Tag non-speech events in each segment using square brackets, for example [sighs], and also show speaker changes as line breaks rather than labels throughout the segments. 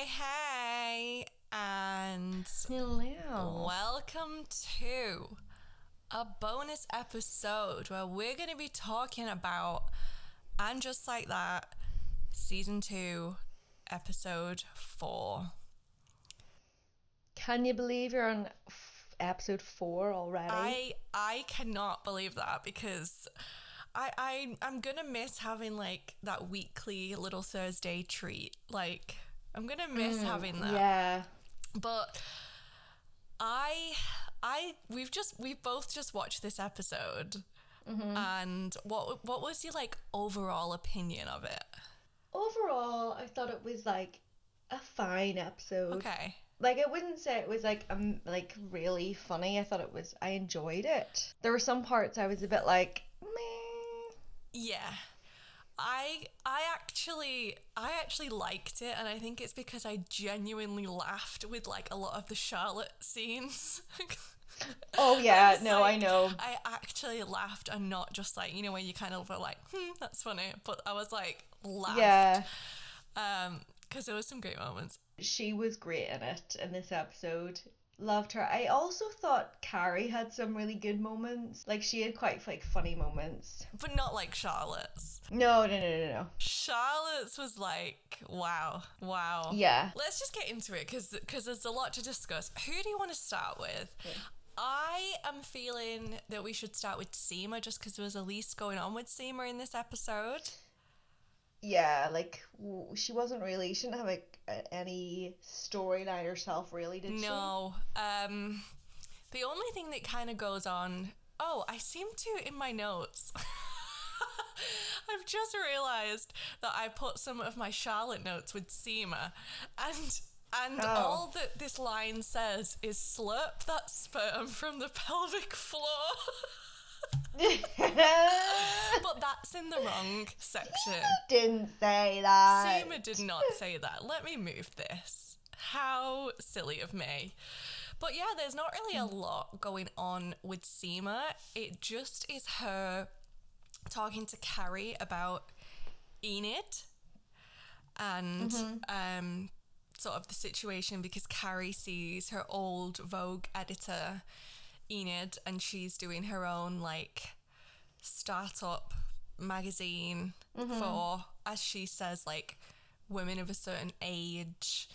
Hey, hey, and
Hello.
welcome to a bonus episode where we're going to be talking about And Just Like That, Season 2, Episode 4.
Can you believe you're on f- episode four already?
I I cannot believe that because I, I I'm gonna miss having like that weekly little Thursday treat. Like I'm gonna miss having that.
yeah.
But I I we've just we've both just watched this episode. And what what was your like overall opinion of it?
Overall, I thought it was like a fine episode.
Okay.
Like I wouldn't say it was like um like really funny. I thought it was. I enjoyed it. There were some parts I was a bit like, meh.
Yeah. I I actually I actually liked it and I think it's because I genuinely laughed with like a lot of the Charlotte [laughs] scenes.
Oh [laughs] yeah,
was
no, I know.
I actually laughed and not just like, you know, when you kind of were like, hmm, that's funny. But I was like, laughed.
Yeah,
Um, because there was some great moments.
she was great in it in this episode. Loved her. I also thought Carrie had some really good moments. Like she had quite like funny moments.
But not like Charlotte's.
No, no, no, no, no.
Charlotte's was like, wow, wow.
Yeah.
Let's just get into it because because there's a lot to discuss. Who do you want to start with? I am feeling that we should start with Seema just because there was the least going on with Seema in this episode.
Yeah, like she wasn't really. She didn't have a, any storyline herself, really, did she?
No. Um, the only thing that kind of goes on. Oh, I seem to in my notes. [laughs] I've just realised that I put some of my Charlotte notes with Seema, and and
Oh.
all that this line says is slurp that sperm from the pelvic floor. [laughs] [laughs] but that's in the wrong section.
Didn't say that.
Seema did not say that. Let me move this. How silly of me. But yeah, there's not really a lot going on with Seema. It just is her talking to Carrie about Enid and um, sort of the situation because Carrie sees her old Vogue editor, Enid, and she's doing her own like startup magazine for, as she says, like women of a certain age.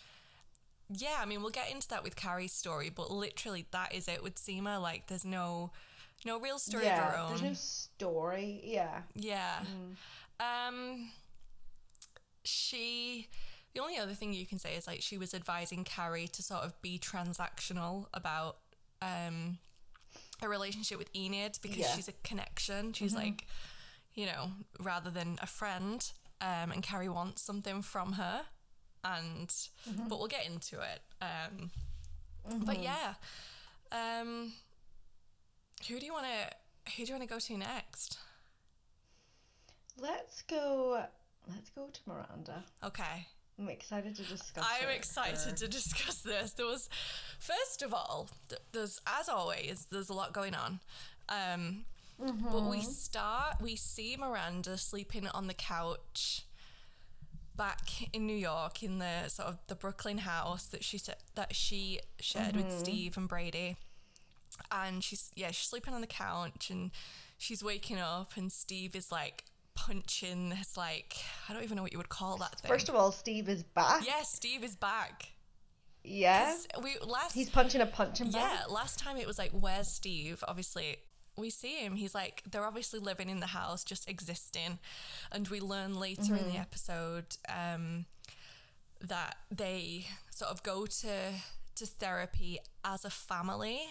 Yeah, I mean, we'll get into that with Carrie's story, but literally that is it with Seema. Like, there's no, no real story of her own.
there's no story. Yeah.
Yeah. Um she the only other thing you can say is like she was advising Carrie to sort of be transactional about um a relationship with Enid because
Yeah.
she's a connection. She's like, you know, rather than a friend. Um and Carrie wants something from her. And but we'll get into it. Um but yeah. Um who do you wanna who do you wanna go to next?
Let's go. Let's go to Miranda.
Okay.
I'm excited to discuss.
I'm
her-
excited to discuss this. There was, first of all, there's as always, there's a lot going on. Um, But we start, we see Miranda sleeping on the couch back in New York in the sort of the Brooklyn house that she that she shared with Steve and Brady. And she's yeah, she's sleeping on the couch and she's waking up and Steve is like punching this like I don't even know what you would call that thing.
First of all, Steve is back.
Yes, Steve is back.
Yeah.
We last
He's punching a punching bag.
yeah, last time it was like, where's Steve? Obviously, we see him. He's like, they're obviously living in the house, just existing. And we learn later in the mm-hmm. episode um, that they sort of go to to therapy as a family,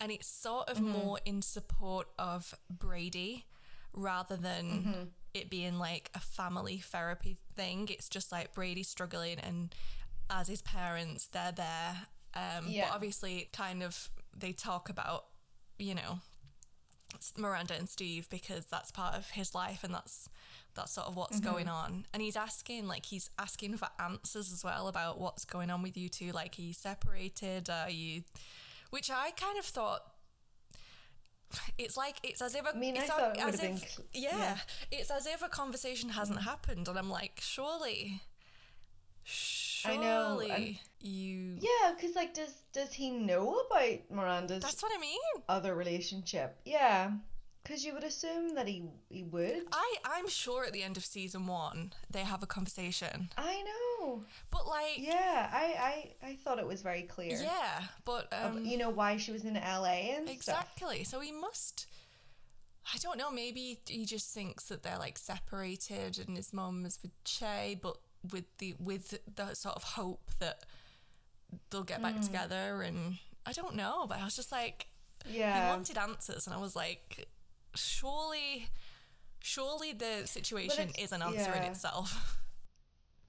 and it's sort of mm-hmm. more in support of Brady rather than mm-hmm. It being like a family therapy thing. It's just like Brady struggling, and as his parents, they're there. Um,
Yeah.
But obviously, kind of, they talk about, you know, Miranda and Steve because that's part of his life and that's that's sort of what's going on. And he's asking like he's asking for answers as well about what's going on with you two. Like, are you separated? Are you? Which I kind of thought. It's like it's as if a,
I mean,
it's
thought it
as
would've been
yeah,
yeah.
it's as if a conversation hasn't happened, and I'm like, surely,
I know,
surely you.
Yeah, because like, does does he know about Miranda's
That's what I mean.
other relationship? Yeah, because you would assume that he he would.
I I'm sure at the end of season one they have a conversation,
I know.
but like
Yeah, I I I thought it was very clear.
yeah, but um,
you know why she was in LA and stuff.
exactly. So he must. I don't know. Maybe he just thinks that they're like separated, and his mum is with Che, but with the with the sort of hope that they'll get back
Mm.
together. And I don't know, but I was just like,
yeah, he
wanted answers, and I was like, surely, surely the situation is an answer in itself.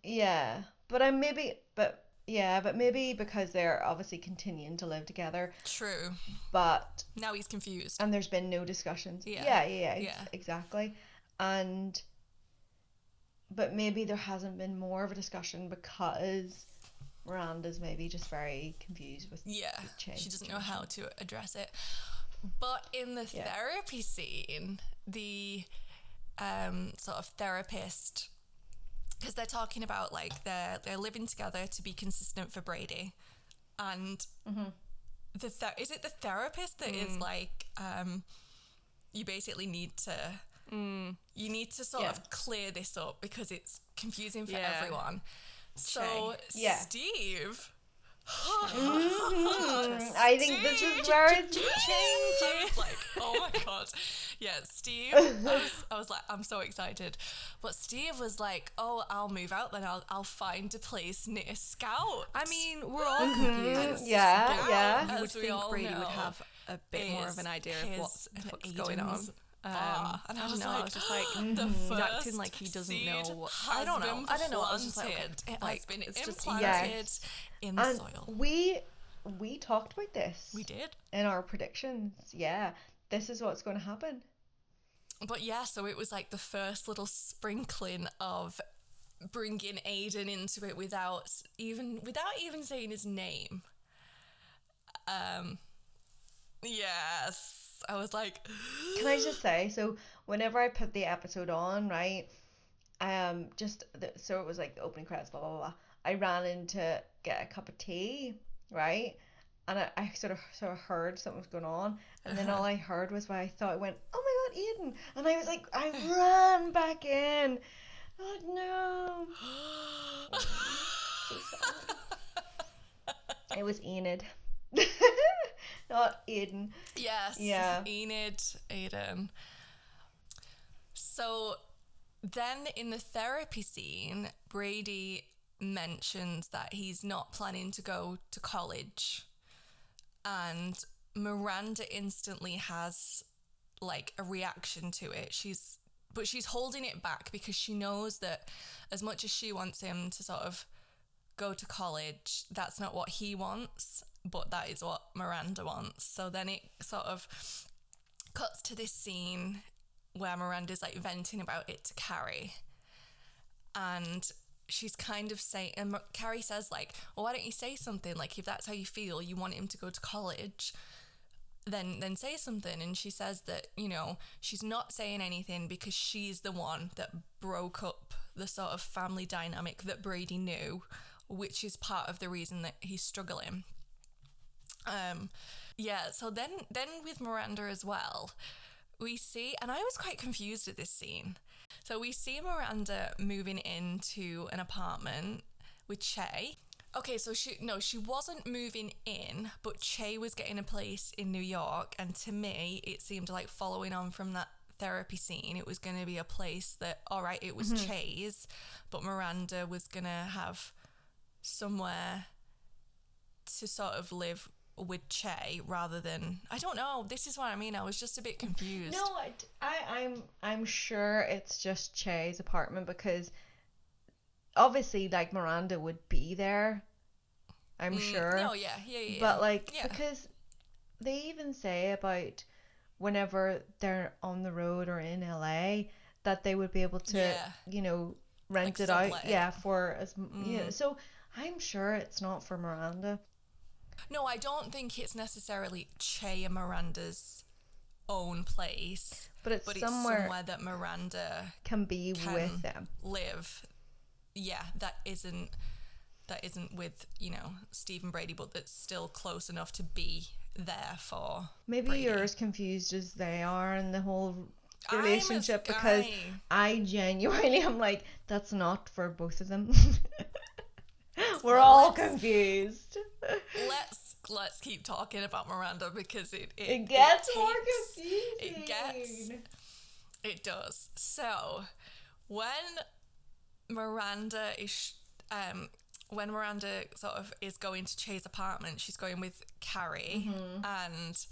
Yeah, but I'm maybe, but yeah, but maybe because they're obviously continuing to live together,
True.
but
Now he's confused.
and there's been no discussions.
Yeah.
yeah, yeah, yeah,
Yeah.
exactly. And but maybe there hasn't been more of a discussion because Miranda's maybe just very confused with
Yeah, she doesn't know how to address it. But in the
Yeah.
therapy scene, the um, sort of therapist, because they're talking about like they're they're living together to be consistent for Brady, and
Mm-hmm.
the ther- is it the therapist that is
Mm.
like um, you basically need to. You need to sort
Yeah.
of clear this up because it's confusing for
Yeah.
everyone. So
Yeah.
Steve,
I think this is where it's
I was like, oh my god. Yeah, Steve. I [laughs] was, I was like, I'm so excited. But Steve was like, oh, I'll move out then. I'll, I'll find a place near Scout.
I mean, we're all mm-hmm. confused.
Yeah,
Scout,
yeah.
You would
we
think
all
Brady would have a bit more of an idea of what's,
his
the
and
going on. Um,
bar. And
I
I was
know.
like,
I was just like, [gasps]
the first
acting like he doesn't know what. I don't know. I don't know. I was just like, okay,
it
like,
has been
it's just-
implanted in the
and
soil.
we we talked about this
We did.
in our predictions. Yeah, this is what's going to happen.
But yeah, so it was like the first little sprinkling of bringing Aiden into it without even without even saying his name. Um, yes, I was like,
Can I just say, so [gasps] whenever I put the episode on, right, um, just the, so it was like the opening credits, blah blah blah. blah, I ran in to get a cup of tea, right, and I, I sort of sort of heard something was going on, and then all [laughs] I heard was what I thought. I went, oh my god, Eden, and I was like, I ran back in. Oh no. So [gasps] it was Enid, [laughs] [laughs] not Eden.
yes,
Yeah.
Enid, Aiden. So then in the therapy scene, Brady mentions that he's not planning to go to college. And Miranda instantly has like a reaction to it. She's but she's holding it back because she knows that as much as she wants him to sort of go to college, that's not what he wants, but that is what Miranda wants. So then it sort of cuts to this scene where Miranda's like venting about it to Carrie. And she's kind of saying, and Carrie says, like, well, why don't you say something? Like, if that's how you feel, you want him to go to college, then then say something. And she says that, you know, she's not saying anything because she's the one that broke up the sort of family dynamic that Brady knew, which is part of the reason that he's struggling. Um, yeah. So then, then with Miranda as well, we see, and I was quite confused at this scene. So we see Miranda moving into an apartment with Che. Okay, so she no, she wasn't moving in, but Che was getting a place in New York, and to me, it seemed like following on from that therapy scene, it was going to be a place that, all right, it was Che's, but Miranda was going to have somewhere to sort of live with Che rather than I don't know. This is what I mean. I was just a bit confused.
No, I, I, I'm I'm sure it's just Che's apartment because obviously, like Miranda would be there. I'm sure.
Mm, No, yeah, yeah, yeah.
But like
yeah.
because they even say about whenever they're on the road or in LA that they would be able to,
Yeah.
you know, rent
Like
it out.
it. Mm.
Yeah, for as m yeah. So I'm sure it's not for Miranda.
No, I don't think it's necessarily Che and Miranda's own place,
But it's
but
somewhere,
it's somewhere that Miranda
can be
can
with them.
live. Yeah, that isn't that isn't with you know Steve and Brady, but that's still close enough to be there for.
Maybe
Brady.
you're as confused as they are in the whole relationship because
guy.
I genuinely [laughs] am like, that's not for both of them. [laughs] We're all
let's-
confused.
Let's let's keep talking about Miranda because it it,
It gets more
takes-
confusing.
It gets it does. So when Miranda is um when Miranda sort of is going to Che's apartment, she's going with Carrie, and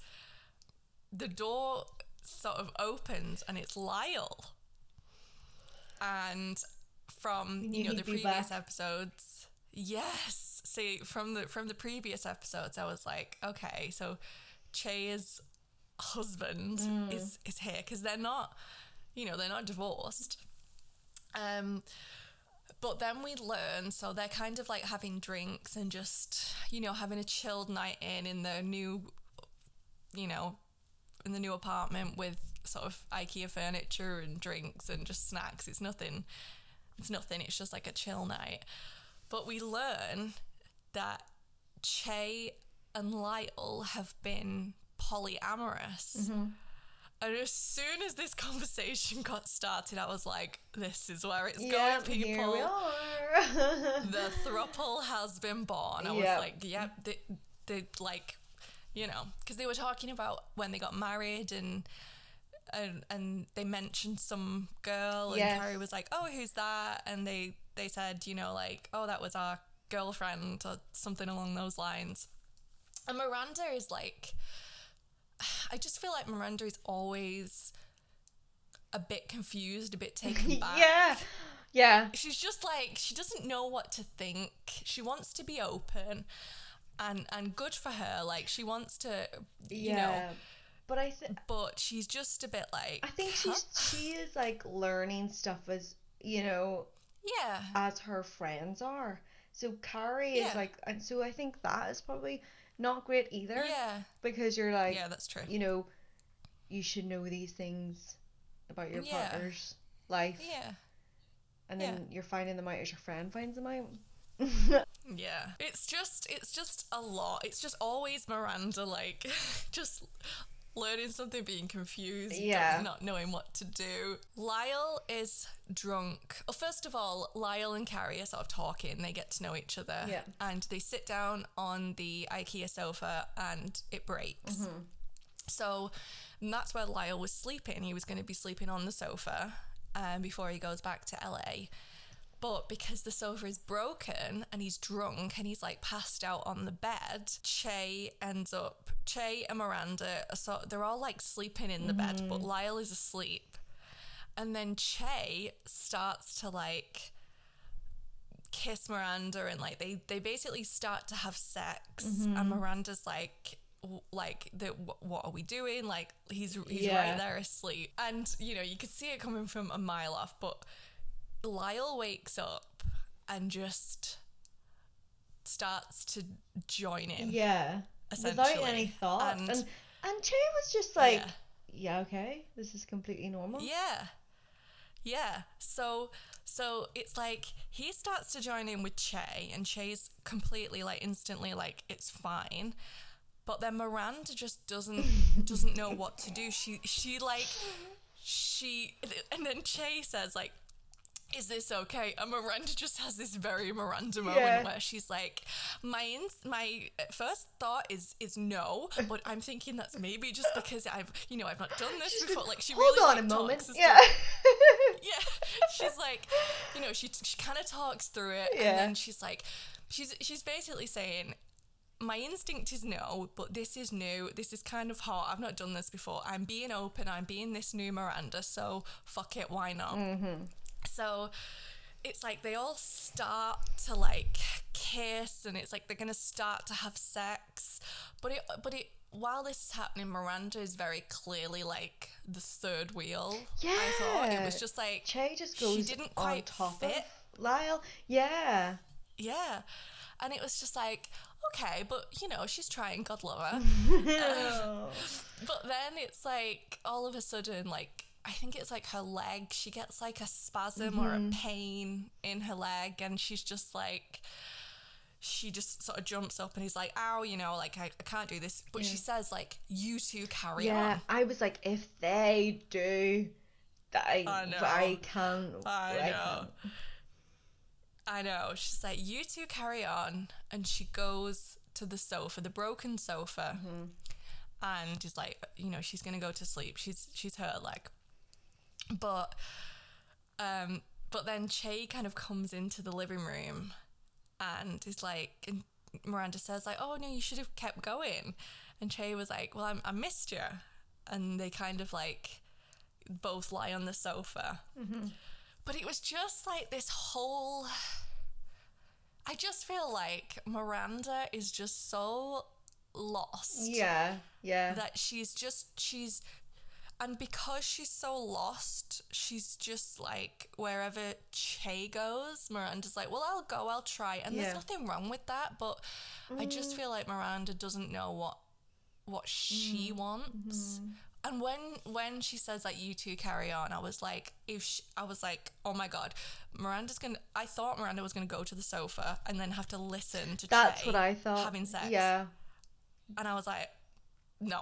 the door sort of opens and it's Lyle. And from
We
you know the previous
back.
episodes, yes. See from the from the previous episodes, I was like, okay, so Che's husband
Mm.
is is here because they're not, you know, they're not divorced. Um, but then we learn, so they're kind of like having drinks and just, you know, having a chilled night in in the new, you know, in the new apartment with sort of IKEA furniture and drinks and just snacks. It's nothing. It's nothing. It's just like a chill night. But we learn that Che and Lyle have been polyamorous. Mm-hmm. And as soon as this [laughs] conversation got started, I was like, this is where it's
Yeah,
going, people
here we are. [laughs]
the thruple has been born. I
Yep.
was like, yep, they, they like, you know, because they were talking about when they got married and and and they mentioned some girl and
Yes.
Carrie was like, oh, who's that? And they they said, you know, like, oh, that was our girlfriend or something along those lines. And Miranda is like, I just feel like Miranda is always a bit confused, a bit [laughs] taken back
yeah. Yeah.
she's just like she doesn't know what to think she wants to be open and and good for her like she wants to you
yeah.
know
But I think
but she's just a bit like
I think
huh?
she's she is like learning stuff as you know
yeah
as her friends are. So Carrie
Yeah.
is like, and so I think that is probably not great either.
yeah
Because you're like,
yeah that's true
you know, you should know these things about your
Yeah.
partner's life,
yeah
and
yeah.
then you're finding them out as your friend finds them out. [laughs]
yeah it's just it's just a lot it's just always miranda like [laughs] just learning something being confused
Yeah.
not knowing what to do. Lyle is drunk. Well first of all lyle and carrie are sort of talking. They get to know each other.
Yeah.
and they sit down on the ikea sofa and it breaks.
Mm-hmm.
so that's where lyle was sleeping. He was going to be sleeping on the sofa um, before he goes back to la but because the sofa is broken and he's drunk and he's like passed out on the bed, Che ends up Che and Miranda are so they're all like sleeping in the bed, but mm. Lyle is asleep. And then Che starts to like kiss Miranda and like they they basically start to have sex mm-hmm. and Miranda's like like the, what are we doing like he's he's
Yeah.
right there asleep and you know you could see it coming from a mile off but Lyle wakes up and just starts to join in.
Yeah. Without any thought.
And-
And and, Che was just like,
Yeah.
yeah. okay, this is completely normal.
Yeah. Yeah. So so it's like he starts to join in with Che and Che's completely like instantly like it's fine. But then Miranda just doesn't [laughs] doesn't know what to do. She she like she and then Che says like is this okay? And Miranda [laughs] just has this very Miranda moment
Yeah.
where she's like, my ins- my first thought is is no, [laughs] but I'm thinking that's maybe just because I've you know I've not done this
She's
before. Like she
Hold
really
on
like,
a moment. Yeah. [laughs]
yeah. She's like, you know, she she kind of talks through it,
Yeah.
and then she's like, she's she's basically saying. My instinct is no, but this is new. This is kind of hot. I've not done this before. I'm being open. I'm being this new Miranda. So fuck it. Why not? Mm-hmm. So it's like they all start to like kiss and it's like they're gonna start to have sex. But it but it while this is happening, Miranda is very clearly like the third wheel. Yeah. I thought it was just like
Che just
she didn't quite
top
fit.
Lyle. Yeah.
Yeah. And it was just like, okay, but you know, she's trying, God love her.
Oh. [laughs] [laughs]
But then it's like all of a sudden, like I think it's like her leg. She gets like a spasm or a mm-hmm. pain in her leg, and she's just like, she just sort of jumps up and he's like, ow, you know, like I, I can't do this. But she says like, you two carry
Yeah,
on.
Yeah, I was like, if they do, I,
I know.
I can't.
I
I
know. I know. She's like, you two carry on. And she goes to the sofa, the broken sofa. Mm-hmm. And is like, you know, she's gonna go to sleep. She's she's hurt like. But um but then Che kind of comes into the living room and is like and Miranda says like, Oh no, you should have kept going. And Che was like, Well, I'm, I missed you. And they kind of like both lie on the sofa. But it was just like this whole. I just feel like Miranda is just so lost
Yeah, yeah.
that she's just she's and because she's so lost she's just like wherever che goes miranda's like well i'll go i'll try and
Yeah.
there's nothing wrong with that but i just mm. feel like miranda doesn't know what what she mm-hmm. wants and when when she says like you two carry on i was like if she, i was like oh my god miranda's gonna i thought miranda was gonna go to the sofa and then have to listen to
That's
Che
what I thought.
having sex
Yeah,
and I was like, no,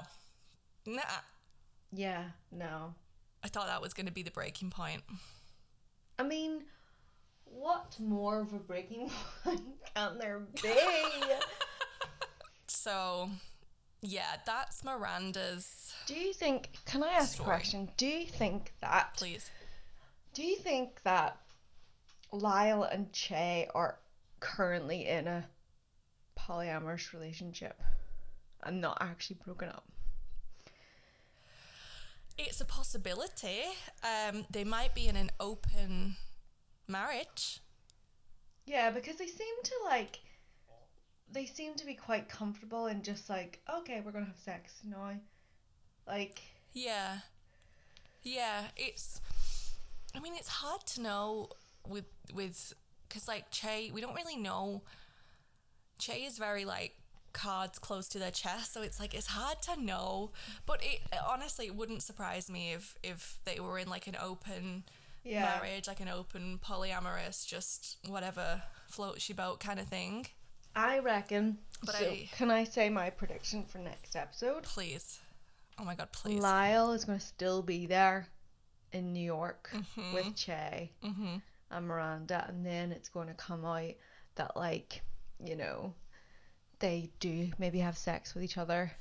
nah.
Yeah, no.
I thought that was going to be the breaking point.
I mean, what more of a breaking [laughs] point can there be? [laughs]
So, yeah, that's Miranda's.
do you think? Can I ask
Story.
a question? Do you think that?
Please.
Do you think that Lyle and Che are currently in a polyamorous relationship and not actually broken up?
It's a possibility. Um, they might be in an open marriage.
Yeah, because they seem to like they seem to be quite comfortable and just like, okay, we're gonna have sex now. Like
Yeah. Yeah, it's I mean it's hard to know with with cuz like Che, we don't really know Che is very like cards close to their chest, so it's like it's hard to know, but it honestly it wouldn't surprise me if if they were in like an open
Yeah.
marriage, like an open polyamorous just whatever floats your boat kind of thing.
I reckon
But
so
I-
can I say my prediction for next episode?
Please. Oh my god, please.
Lyle is gonna still be there in New York
Mm-hmm.
with Che
mhm.
and Miranda and then it's gonna come out that like, you know, they do maybe have sex with each other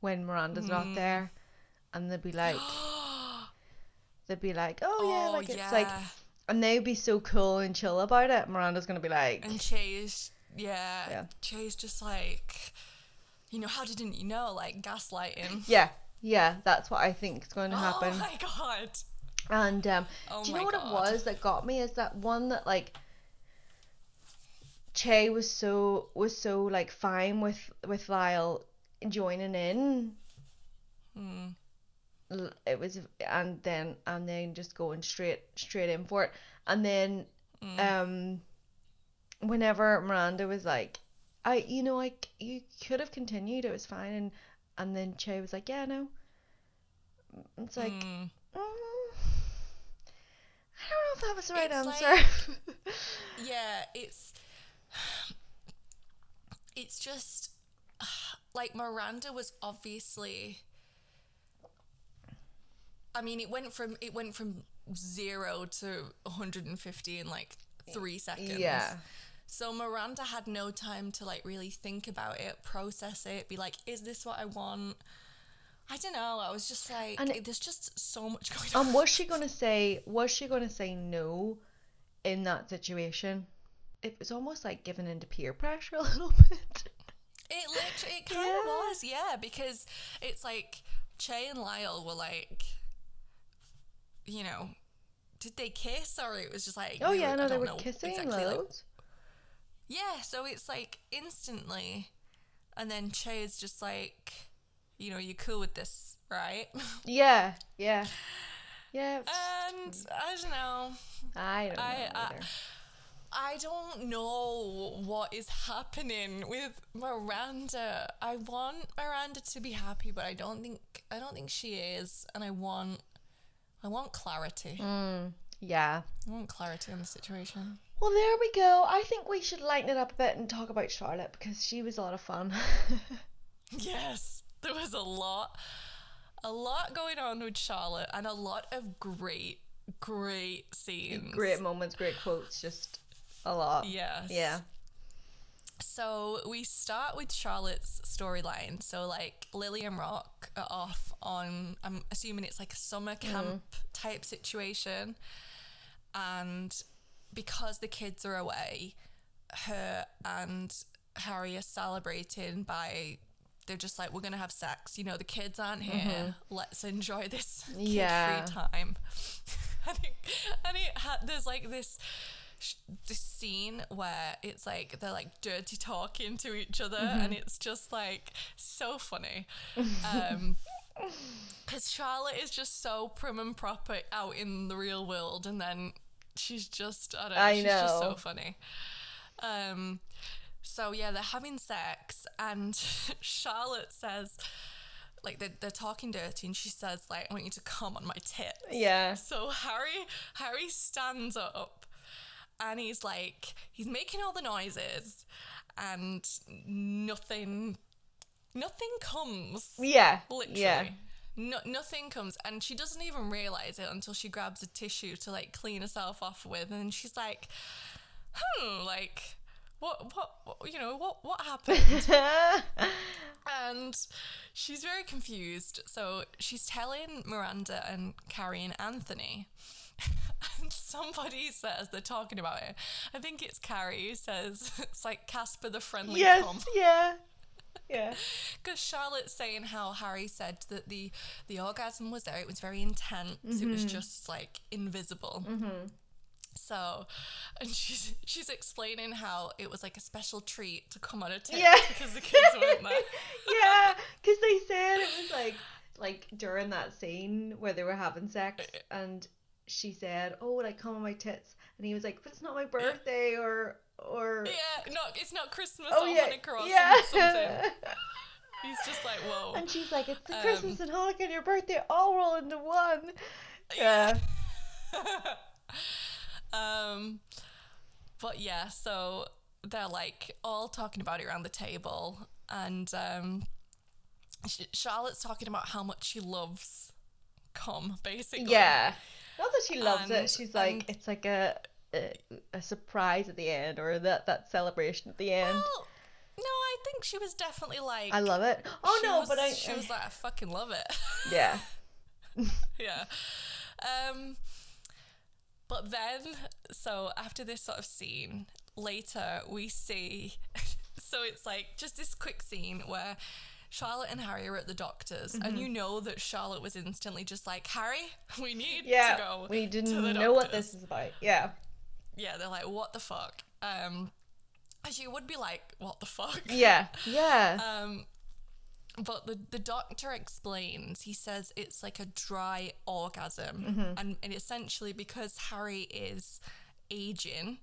when Miranda's
Mm.
not there and they'd be like [gasps] they'd be like, Oh yeah,
Oh,
like it's like and they'd be so cool and chill about it. Miranda's gonna be like
And Che's, yeah,
Yeah.
Che's just like, you know, how didn't you know? Like gaslighting. [laughs]
Yeah, yeah, that's what I think is going to happen.
Oh my god.
And um,
Oh
do you know what
God.
it was that got me? Is that one that like Che was so was so like fine with with Lyle joining in.
Mm.
It was and then and then just going straight straight in for it. And then
Mm.
um whenever Miranda was like I you know like you could have continued it was fine and and then Che was like yeah no it's like
Mm.
Mm, I don't know if that was the right
It's
answer. [laughs]
Yeah, it's it's just [sighs] like Miranda was obviously I mean it went from it went from 0 to 150 in like 3 seconds.
yeah.
So Miranda had no time to like really think about it, process it, be like, is this what I want? I don't know. I was just like,
And
there's just so much going on.
And was she gonna say was she gonna say no in that situation? It was almost like giving into peer pressure a [laughs] little bit.
It literally, it kind
Yeah.
of was, yeah, because it's like Che and Lyle were like, you know, did they kiss or it was just like,
Oh yeah,
were- I
no, they
don't
were kissing
exactly, like- yeah, so it's like instantly, and then Che is just like, you know, you're cool with this, right? [laughs]
Yeah, yeah. Yeah.
and I don't know.
I don't know
I- I- don't know what is happening with Miranda. I want Miranda to be happy, but I don't think I don't think she is, and I want I want clarity.
Mm, yeah.
I want clarity on the situation.
Well, there we go. I think we should lighten it up a bit and talk about Charlotte because she was a lot of fun. [laughs]
Yes, there was a lot, a lot going on with Charlotte, and a lot of great, great scenes.
great moments, great quotes, just a lot.
Yes.
Yeah.
So we start with Charlotte's storyline. So like Lily and Rock are off on I'm assuming it's like a summer mm. camp type situation. And because the kids are away, her and Harry are celebrating by they're just like we're gonna have sex. You know, the kids aren't here. Mm-hmm. Let's enjoy this kid-free time. and it, and it ha- there's like this this scene where it's like they're like dirty talking to each other and it's just like so funny. [laughs] Um because charlotte is just so prim and proper out in the real world and then she's just i don't know
I
she's just so funny. Um so yeah they're having sex and [laughs] charlotte says like they're, they're talking dirty and she says like i want you to come on my tits.
Yeah.
so Harry Harry stands up and he's like he's making all the noises and nothing nothing comes.
Yeah.
Literally.
Yeah.
No, nothing comes and she doesn't even realize it until she grabs a tissue to like clean herself off with and she's like hmm like what what, what you know what what happened [laughs] and she's very confused. So she's telling Miranda and Carrie and Anthony. And [laughs] somebody says they're talking about it. I think it's Carrie who says [laughs] it's like Casper the friendly
yes.
cum. [laughs]
Yeah. Yeah.
Because Charlotte's saying how Harry said that the the orgasm was there. It was very intense. It was
Mm-hmm.
just like invisible. So, and she's she's explaining how it was like a special treat to come on a tip
Yeah.
because the kids weren't there.
yeah, because they said it was like like during that scene where they were having sex, and she said, "Oh, would I come on my tits?" And he was like, "But it's not my birthday, or or
Yeah, no, it's not Christmas
oh
or
yeah, yeah."
something. [laughs] He's just like, whoa.
and she's like, "It's the
Um,
Christmas and Hanukkah and your birthday all roll into one." Yeah, [laughs]
um, but yeah, so they're like all talking about it around the table, and um, Charlotte's talking about how much she loves cum, basically.
yeah. Not that she loves
And-
it. She's like,
and-
it's like a, a a surprise at the end, or that that celebration at the end.
Well, no, I think she was definitely like.
I love it. Oh no,
was-
but I,
She
I-
was like, I fucking love it. [laughs]
yeah. [laughs]
yeah. Um, but then, so after this sort of scene, later we see, [laughs] so it's like just this quick scene where Charlotte and Harry are at the doctor's,
Mm-hmm.
and you know that Charlotte was instantly just like, Harry, [laughs] we need
Yeah,
to go.
we didn't know what this is about. Yeah.
Yeah, they're like, what the fuck? Um, as you would be like, what the fuck?
Yeah. [laughs] Yeah.
Um, but the, the doctor explains, he says it's like a dry orgasm.
Mm-hmm.
And, and essentially, because Harry is aging,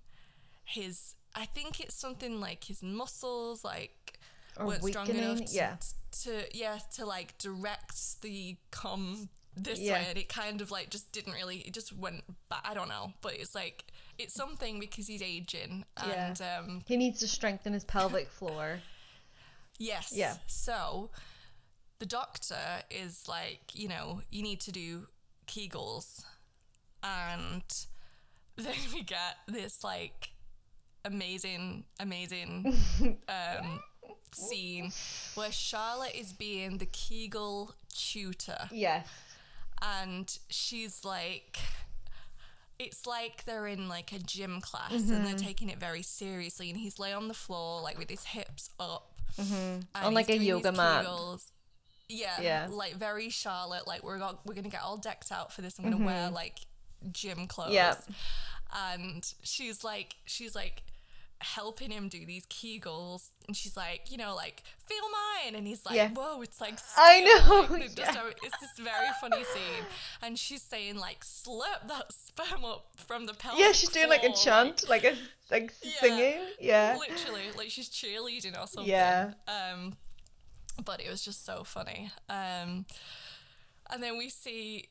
his, I think it's something like his muscles, like,
Or
weren't strong enough to,
yeah.
to, yeah, to like direct the cum this
Yeah.
way. And it kind of like just didn't really, it just went back. I don't know. But it's like, it's something because he's aging.
Yeah.
And, um,
He needs to strengthen his pelvic [laughs] floor.
Yes.
Yeah.
So the doctor is like, you know, you need to do Kegels. And [laughs] then we get this like amazing, amazing [laughs] um, scene where Charlotte is being the Kegel tutor.
Yes.
And she's like, it's like they're in like a gym class and they're mm-hmm. taking it very seriously. And he's lay on the floor, like with his hips up. Mm-hmm. and
On, like, a yoga mat.
Kegels. Yeah,
Yeah.
like very Charlotte. Like we're got, we're gonna get all decked out for this. I'm gonna wear mm-hmm. like gym clothes.
Yep.
And she's like, she's like helping him do these Kegels, and she's like, you know, like feel mine, and he's like,
Yeah.
whoa, it's like
I know, [laughs]
like, they just it's this very funny scene, and she's saying like slurp that sperm up from the pelvic.
Yeah, she's doing like a chant, like a like
Yeah.
singing. Yeah.
literally like she's cheerleading or something
Yeah.
um but it was just so funny um and then we see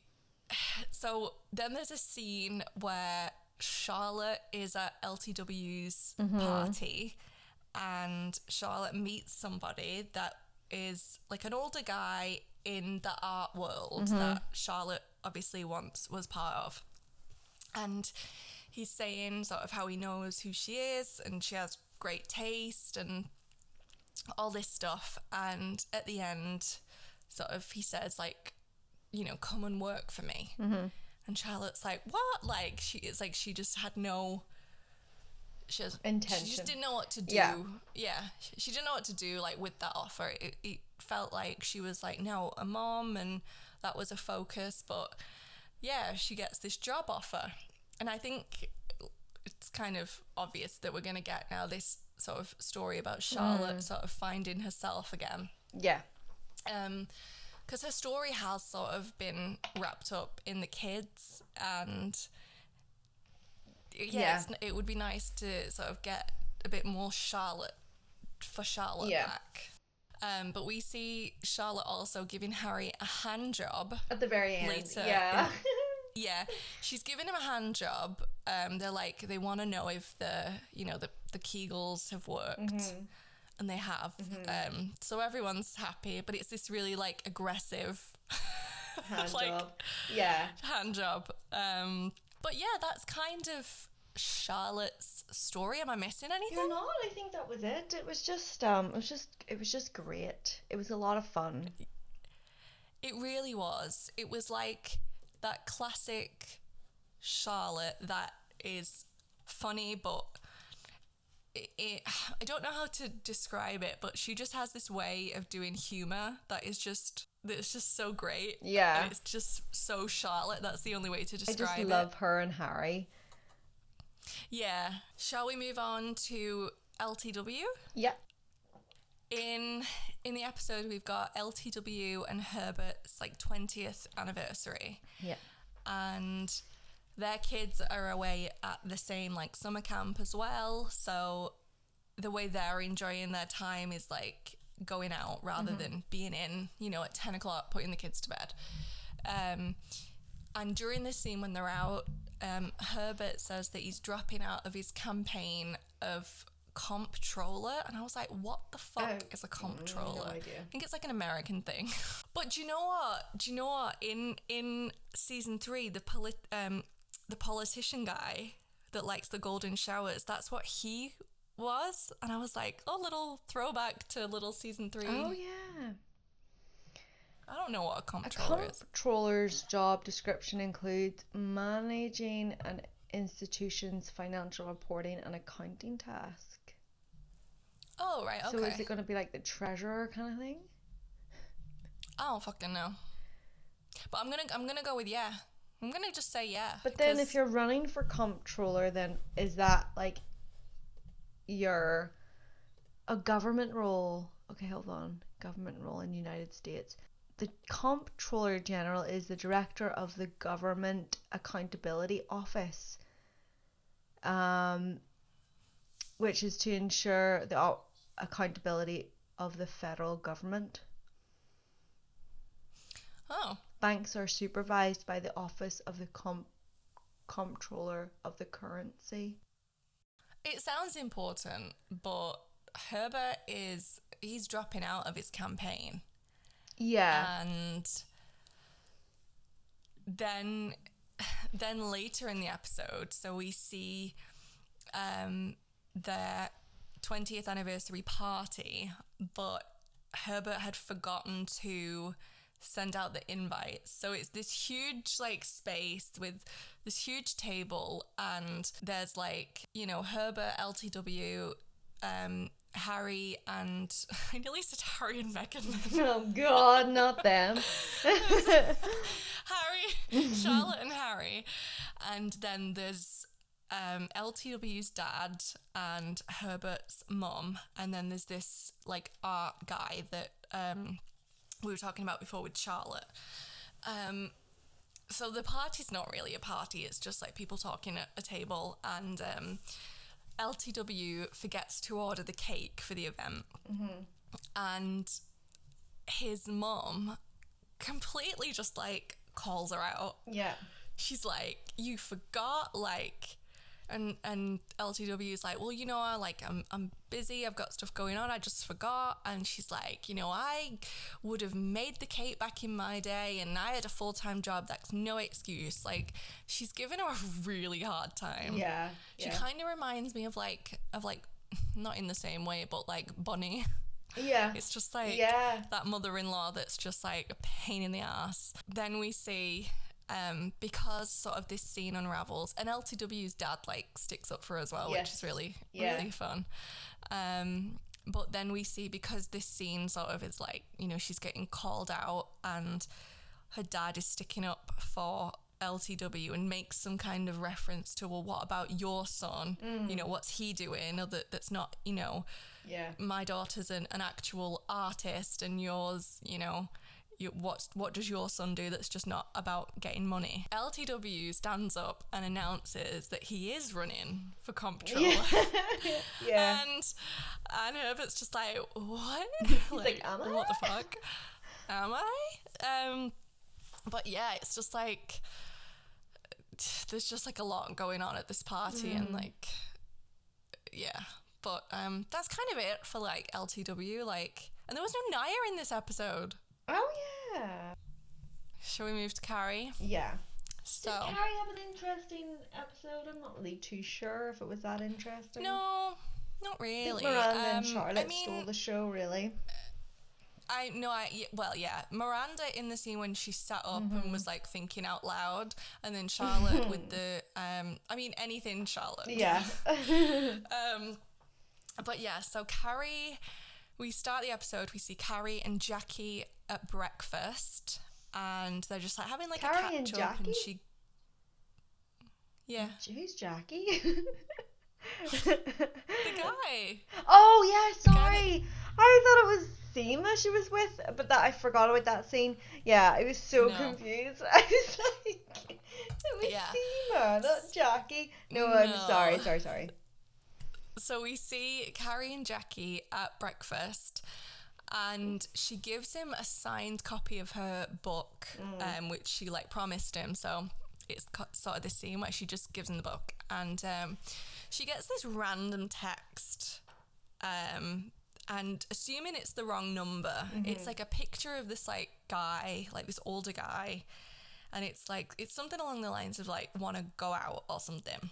[sighs] so then there's a scene where Charlotte is at LTW's
Mm-hmm.
party and Charlotte meets somebody that is like an older guy in the art world
Mm-hmm.
that Charlotte obviously once was part of. And he's saying sort of how he knows who she is and she has great taste and all this stuff. And at the end, sort of, he says, like, you know, come and work for me.
Mm-hmm.
And Charlotte's like, what? Like, she it's like she just had no. She, has,
intention.
she just didn't know what to do.
Yeah.
Yeah. She, she didn't know what to do, like, with that offer. It, it felt like she was like, no, a mom, and that was a focus. But yeah, she gets this job offer. And I think it's kind of obvious that we're going to get now this sort of story about Charlotte sort of finding herself again.
Yeah.
Um, because her story has sort of been wrapped up in the kids, and yeah,
Yeah.
It would be nice to sort of get a bit more Charlotte for Charlotte
Yeah.
back. Um, but we see Charlotte also giving Harry a hand job.
At the very end.
Later
yeah. [laughs] [laughs]
Yeah, she's giving him a hand job. Um, they're like they want to know if the you know the the Kegels have worked,
Mm-hmm.
And they have. Um, so everyone's happy, but it's this really like aggressive [laughs]
Hand
like,
job. Yeah.
hand job. Um, but yeah, that's kind of Charlotte's story. Am I missing anything?
You're not. I think that was it. It was just um it was just it was just great. It was a lot of fun.
It really was. It was like that classic Charlotte that is funny, but it, it, [sighs] I don't know how to describe it, but she just has this way of doing humor that is just that's just so great.
Yeah.
And it's just so Charlotte. That's the only way to describe.
I
describe
just
it.
love her and Harry.
Yeah. Shall we move on to LTW?
Yeah.
In in the episode, we've got LTW and Herbert's like twentieth anniversary.
Yeah.
and their kids are away at the same like summer camp as well so the way they're enjoying their time is like going out rather than being in you know at 10 o'clock putting the kids to bed um, and during this scene when they're out um, herbert says that he's dropping out of his campaign of comptroller and i was like what the fuck
Oh,
is a comptroller
idea.
I think it's like an American thing. [laughs] But do you know what? Do you know what? In in season three, the polit- um the politician guy that likes the golden showers, that's what he was. And I was like, oh, little throwback to little season three.
Oh yeah.
I don't know what a
A
comptroller is.
comptroller's job description includes managing an institution's financial reporting and accounting task.
Oh right, okay.
So is it going to be like the treasurer kind of thing?
I don't fucking know. But I'm gonna I'm gonna go with yeah. I'm gonna just say yeah.
But then, if you're running for comptroller, then is that like your a government role? Okay, hold on. Government role in the United States. The comptroller general is the director of the Government Accountability Office, um, which is to ensure the o- accountability of the federal government.
oh
Banks are supervised by the Office of the Com- Comptroller of the Currency.
It sounds important, but Herbert is he's dropping out of his campaign.
Yeah.
And then [sighs] then later in the episode, so we see um their 20th anniversary party, but Herbert had forgotten to send out the invites. So it's this huge like space with this huge table and there's like, you know, Herbert, LTW, um, Harry and [laughs] I nearly said Harry and Meghan. [laughs]
oh God, not them. [laughs]
Harry, Charlotte and Harry. And then there's um, LTW's dad and Herbert's mom. And then there's this like art guy that um, we were talking about before with Charlotte. Um, so the party's not really a party, it's just like people talking at a table. And um, LTW forgets to order the cake for the event. And his mom completely just like calls her out.
yeah.
She's like, You forgot, like, and and LTW is like, well, you know, I like I'm I'm busy. I've got stuff going on. I just forgot. And she's like, you know, I would have made the cake back in my day, and I had a full time job. That's no excuse. Like she's given her a really hard time.
Yeah.
She
yeah.
kind of reminds me of like of like [laughs] not in the same way, but like Bonnie.
yeah.
It's just like
Yeah.
that mother-in-law that's just like a pain in the ass. Then we see um because sort of this scene unravels and LTW's dad like sticks up for her as well, which is really
Yeah.
really fun. Um but then we see because this scene sort of is like, you know, she's getting called out and her dad is sticking up for LTW and makes some kind of reference to, well, what about your son?
Mm.
You know, what's he doing? Or that that's not, you know,
Yeah.
my daughter's an, an actual artist and yours, you know, you, what what does your son do that's just not about getting money? LTW stands up and announces that he is running for comptroller.
Yeah. [laughs] [laughs]
And and Herbert's just like, what? [laughs]
like, "Am
What the fuck? Am I? Um, but yeah, it's just like there's just like a lot going on at this party, and
Mm.
like, yeah. But um, that's kind of it for like LTW. Like, and there was no Nya in this episode.
Oh yeah.
Shall we move to Carrie?
Yeah.
So
Did Carrie have an interesting episode? I'm not really too sure if it was that interesting.
no, not
I
really.
think Miranda and
Um,
Charlotte
I mean,
stole the show, really.
I no, I well, yeah, Miranda in the scene when she sat up and was like thinking out loud, and then Charlotte with the [laughs] um, I mean anything Charlotte.
Yeah. [laughs]
Um, but yeah, so Carrie, we start the episode. We see Carrie and Jackie at breakfast, and they're just like having like a
Carrie and
catch up, and she. Yeah,
Who's Jackie?
the guy.
Oh yeah, sorry. I thought it was Seema she was with, but that I forgot about that scene. Yeah, I was so
No.
confused. [laughs] I was like, it was
Yeah.
Seema, not Jackie. No, I'm sorry, sorry, sorry.
So we see Carrie and Jackie at breakfast, and she gives him a signed copy of her book, um, which she like promised him. So it's sort of this scene where she just gives him the book, and um, she gets this random text. Um, and assuming it's the wrong number, it's like a picture of this like guy, like this older guy, and it's like it's something along the lines of like want to go out or something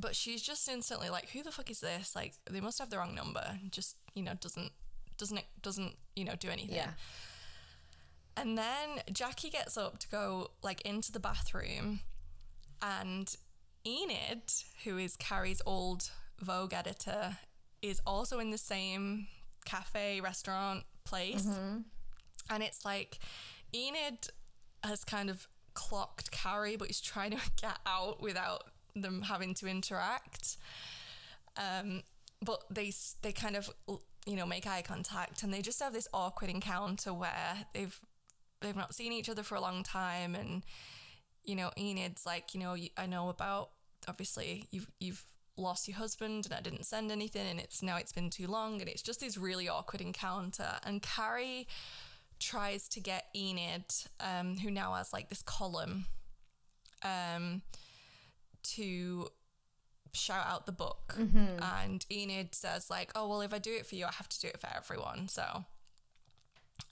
but she's just instantly like who the fuck is this? Like they must have the wrong number. Just you know doesn't doesn't doesn't you know do anything.
Yeah.
and then jackie gets up to go like into the bathroom and enid who is carrie's old vogue editor is also in the same cafe restaurant place. Mm-hmm. And it's like enid has kind of clocked carrie but he's trying to [laughs] get out without them having to interact. Um, but they they kind of you know make eye contact and they just have this awkward encounter where they've they've not seen each other for a long time and you know Enid's like you know I know about obviously you've you've lost your husband and I didn't send anything and it's now it's been too long. And it's just this really awkward encounter. And Carrie tries to get Enid um, who now has like this column um, to shout out the book. And Enid says like oh well if I do it for you I have to do it for everyone. So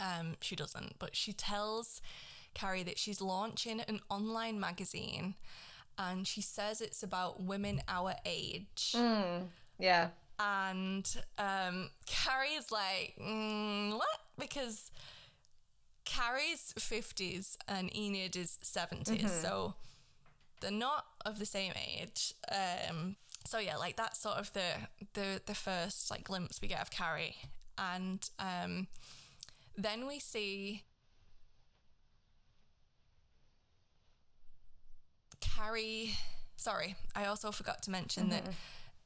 um she doesn't but she tells Carrie that she's launching an online magazine and she says it's about women our age.
Yeah.
and um Carrie is like mm, what? Because Carrie's 50s and Enid is 70s so they're not of the same age. Um, so yeah, like that's sort of the the the first like glimpse we get of Carrie, and um, then we see Carrie. Sorry, I also forgot to mention that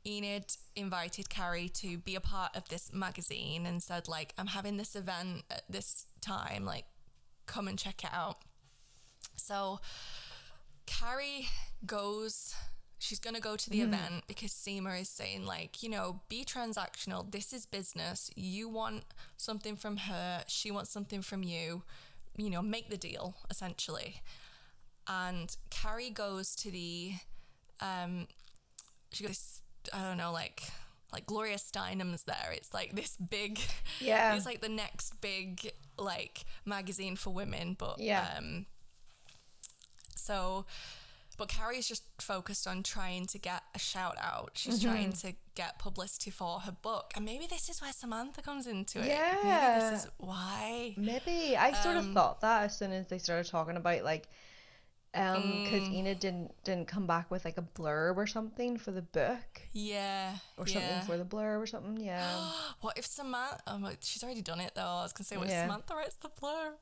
Enid invited Carrie to be a part of this magazine and said like, "I'm having this event at this time. Like, come and check it out." So Carrie goes, she's going to go to the event because Seema is saying, like, you know, be transactional. This is business. You want something from her, she wants something from you. You know, make the deal, essentially. And Carrie goes to the um, she goes, I don't know like like Gloria Steinem's there. It's like this big
Yeah.
It's like the next big like magazine for women, but
Yeah.
um so but Carrie's just focused on trying to get a shout out. She's
Mm-hmm.
trying to get publicity for her book. And maybe this is where Samantha comes into it. Maybe
Yeah.
this is why.
Maybe I sort
Um,
of thought that as soon as they started talking about like, um, because
Mm.
Enid didn't didn't come back with like a blurb or something for the book
Yeah.
or something
yeah.
for the blurb or something. Yeah. [gasps]
What if Samantha? Oh, my- she's already done it though. I was gonna say, what if
Yeah.
Samantha writes the blurb?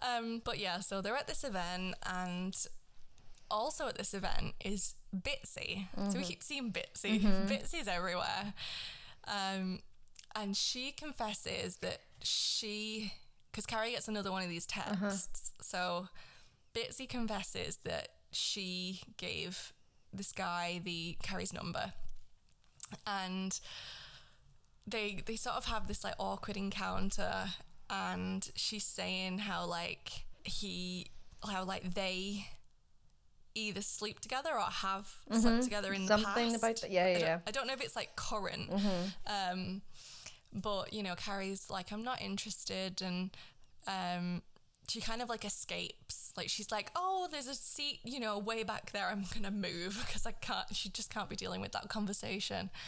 Um, but yeah, so they're at this event, and also at this event is Bitsy. So we
Mm-hmm.
keep seeing Bitsy. [laughs] Bitsy's everywhere, um, and she confesses that she, because Carrie gets another one of these
Uh-huh.
texts. So Bitsy confesses that she gave this guy the Carrie's number, and they they sort of have this like awkward encounter and she's saying how like he how like they either sleep together or have slept together in the
Mm-hmm. Something about that- yeah, yeah,
I don't. I don't know if it's like current. Um but you know, Carrie's like I'm not interested and um she kind of like escapes. Like she's like, "Oh, there's a seat, you know, way back there. I'm going to move [laughs] because I can't she just can't be dealing with that conversation." [laughs]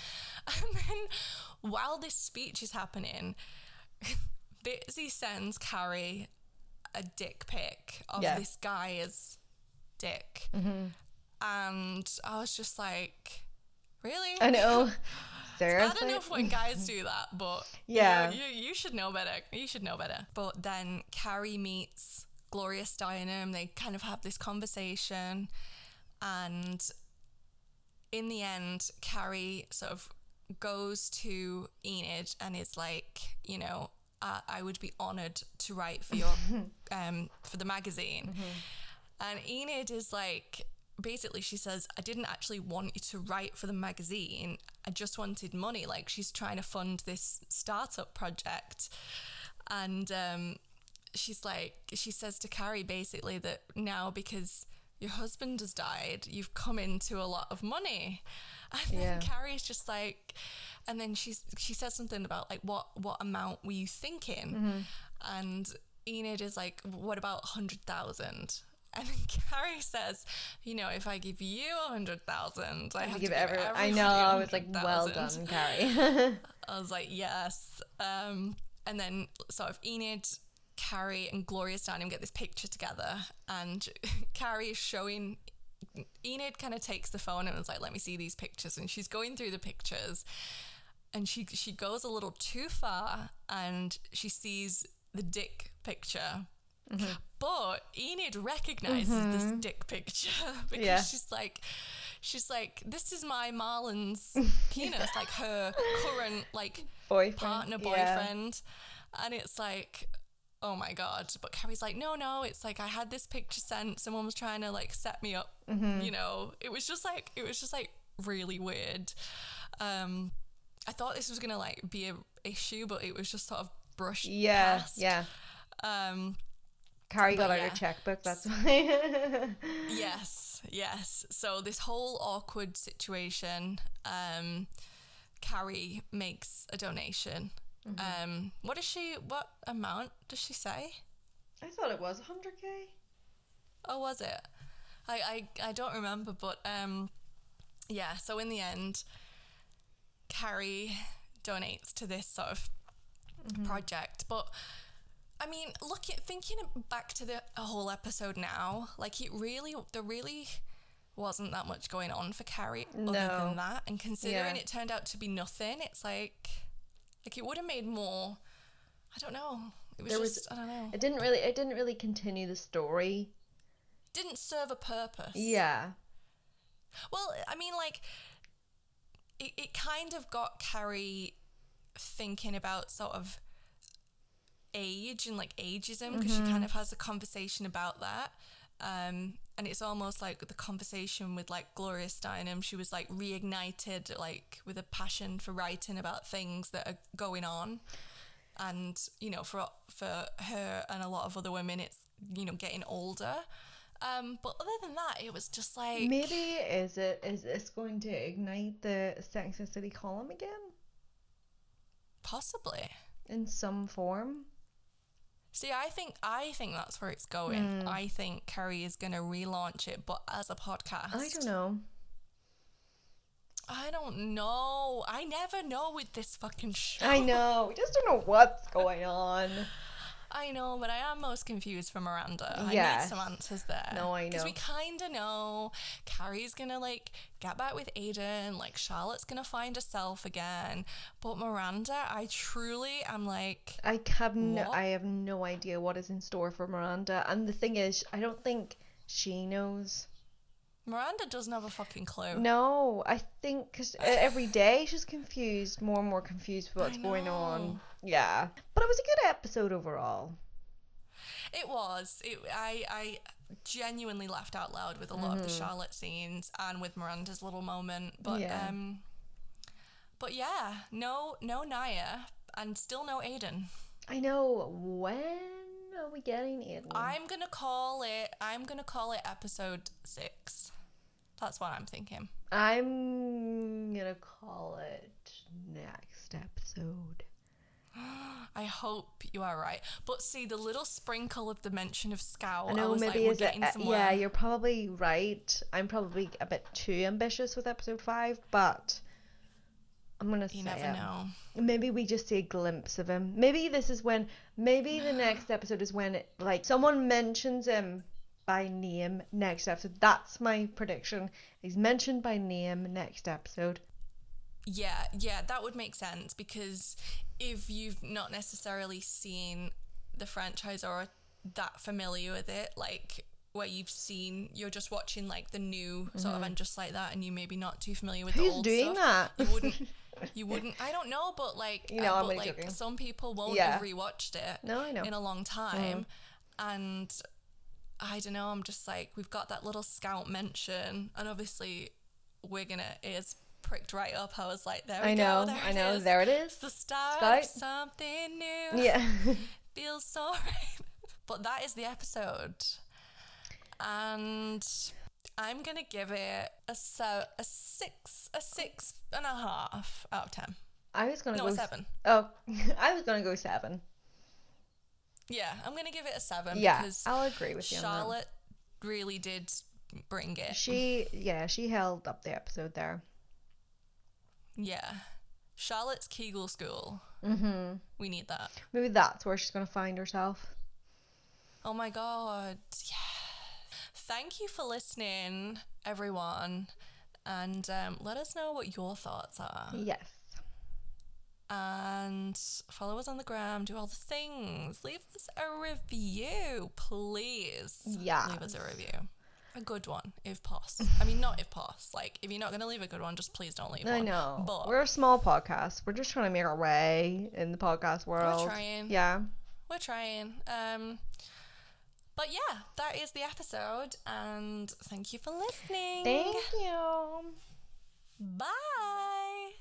And then while this speech is happening, [laughs] Bitsy sends Carrie a dick pic of
Yeah.
this guy's dick.
Mm-hmm.
And I was just like, "Really?"
I know.
I
Seriously.
don't know if when guys do that, but [laughs]
Yeah.
you, you, you should know better. You should know better. But then Carrie meets Gloria Steinem. They kind of have this conversation, and in the end, Carrie sort of goes to Enid and is like, you know, uh, I would be honored to write for your [laughs] um for the magazine. And Enid is like, basically, she says, I didn't actually want you to write for the magazine. I just wanted money. Like, she's trying to fund this startup project. And um, she's like, she says to Carrie basically that now because your husband has died, you've come into a lot of money. [laughs] And
Yeah.
then Carrie's just like, and then she's she says something about like what what amount were you thinking? And Enid is like, what about hundred thousand? And then [laughs] Carrie says, you know, if I give you a hundred thousand, I have to
give
give
every, I know. I was like, well
100,000."
done, Carrie. [laughs] [laughs]
I was like, yes. Um, and then sort of Enid, Carrie, and Gloria Steinem get this picture together, and Carrie is showing. Enid kind of takes the phone and was like, "Let me see these pictures," and she's going through the pictures, and she she goes a little too far, and she sees the dick picture. But Enid recognizes this dick picture [laughs] because
Yeah.
she's like, she's like, this is my Marlon's [laughs] penis, like her current like
Boyfriend.
partner
yeah.
boyfriend, and it's like, oh my god. But Carrie's like, no, no, it's like I had this picture sent. Someone was trying to like set me up.
Mm-hmm.
You know, it was just like it was just like really weird. Um, I thought this was gonna like be a issue, but it was just sort of brushed
Yeah,
past.
yeah.
Um,
Carrie got
But
out
yeah.
her checkbook. That's [laughs] why.
yes, yes. So this whole awkward situation, um, Carrie makes a donation.
Mm-hmm.
Um, what does she? What amount does she say?
I thought it was 100k.
Oh, was it? I I, I don't remember, but um, yeah. So in the end, Carrie donates to this sort of project, but. I mean, look at thinking back to the whole episode now, like it really, there really wasn't that much going on for Carrie other than that. And considering
Yeah.
it turned out to be nothing, it's like, like it would have made more. I don't know. It was
There was-
just, I don't know.
It didn't really. It didn't really continue the story.
didn't serve a purpose.
Yeah.
Well, I mean, like, it, it kind of got Carrie thinking about sort of age and like ageism because she kind of has a conversation about that. Um, and it's almost like the conversation with like Gloria Steinem. She was like reignited, like with a passion for writing about things that are going on. And you know, for for her and a lot of other women, it's you know getting older. Um, but other than that, it was just like
Maybe is it is this going to ignite the Sex and City column again
possibly.
in some form?
See, I think I think that's where it's going. Hmm. I think Carrie is going to relaunch it, but as a podcast.
I don't know.
I don't know. I never know with this fucking show.
I know. We just don't know what's going on. [laughs]
I know, but I am most confused for Miranda. I need some answers there.
No, I know.
Because we kind of know Carrie's gonna like get back with Aidan. Like Charlotte's gonna find herself again. But Miranda, I truly am like,
I have no,
What?
I have no idea what is in store for Miranda. And the thing is, I don't think she knows.
Miranda doesn't have a fucking clue.
No, I think because every day she's confused, more and more confused with what's going on. Yeah, but it was a good episode overall.
It was. It. I. I genuinely laughed out loud with a lot of the Charlotte scenes and with Miranda's little moment. But
Mm-hmm. Yeah.
um. But yeah, no, no Nya, and still no Aidan.
I know. When are we getting Aidan?
I'm gonna call it. I'm gonna call it episode six. That's what I'm thinking.
I'm gonna call it next episode. [gasps]
I hope you are right. But see, the little sprinkle of the mention of Scout,
I
I,
know
was
maybe
like,
is it?
getting
uh,
somewhere.
yeah, you're probably right. I'm probably a bit too ambitious with episode five, but I'm gonna
you
say
never
it.
know.
Maybe we just see a glimpse of him. Maybe this is when. Maybe the [gasps] next episode is when it, like someone mentions him by name next episode. That's my prediction. He's mentioned by name next episode.
Yeah, yeah, that would make sense because if you've not necessarily seen the franchise or are that familiar with it, like where you've seen, you're just watching like the new sort of and just like that, and you maybe not too familiar with the
Mm-hmm. Who's
old
doing
stuff.
that?
You wouldn't. [laughs] You wouldn't. I don't know, but like,
You know,
uh,
I'm
but like
joking.
some people won't
Yeah.
have rewatched it
No, I know. Mm-hmm.
in a long time, and I don't know. I'm just like we've got that little scout mention, and obviously we're pricked right up. I was like, there we
I
go.
know.
there
I know.
is.
There it
It's the start of something new.
Yeah. [laughs]
Feels so right. But that is the episode, and I'm gonna give it a so a six a six and a half out of ten.
I was gonna
No,
go s-
seven.
Oh, [laughs] I was gonna go seven.
Yeah, I'm gonna give it a seven
Yeah,
because
I'll agree with you on that.
Charlotte really did bring it.
She, yeah, she held up the episode there.
Yeah. Charlotte's Kegel School.
Mm-hmm.
We need that.
Maybe that's where she's gonna find herself.
Oh my god. Yeah. Thank you for listening, everyone. And um, let us know what your thoughts are.
Yes.
And follow us on the gram, do all the things. Leave us a review, please.
Yeah.
Leave us a review. A good one, if pos. I mean, not if pos. Like, if you're not going to leave a good one, just please don't leave
I
one.
know.
But
We're a small podcast. We're just trying to make our way in the podcast world.
We're trying.
Yeah.
we're trying. Um, but yeah, that is the episode, and thank you for listening.
Thank you.
Bye.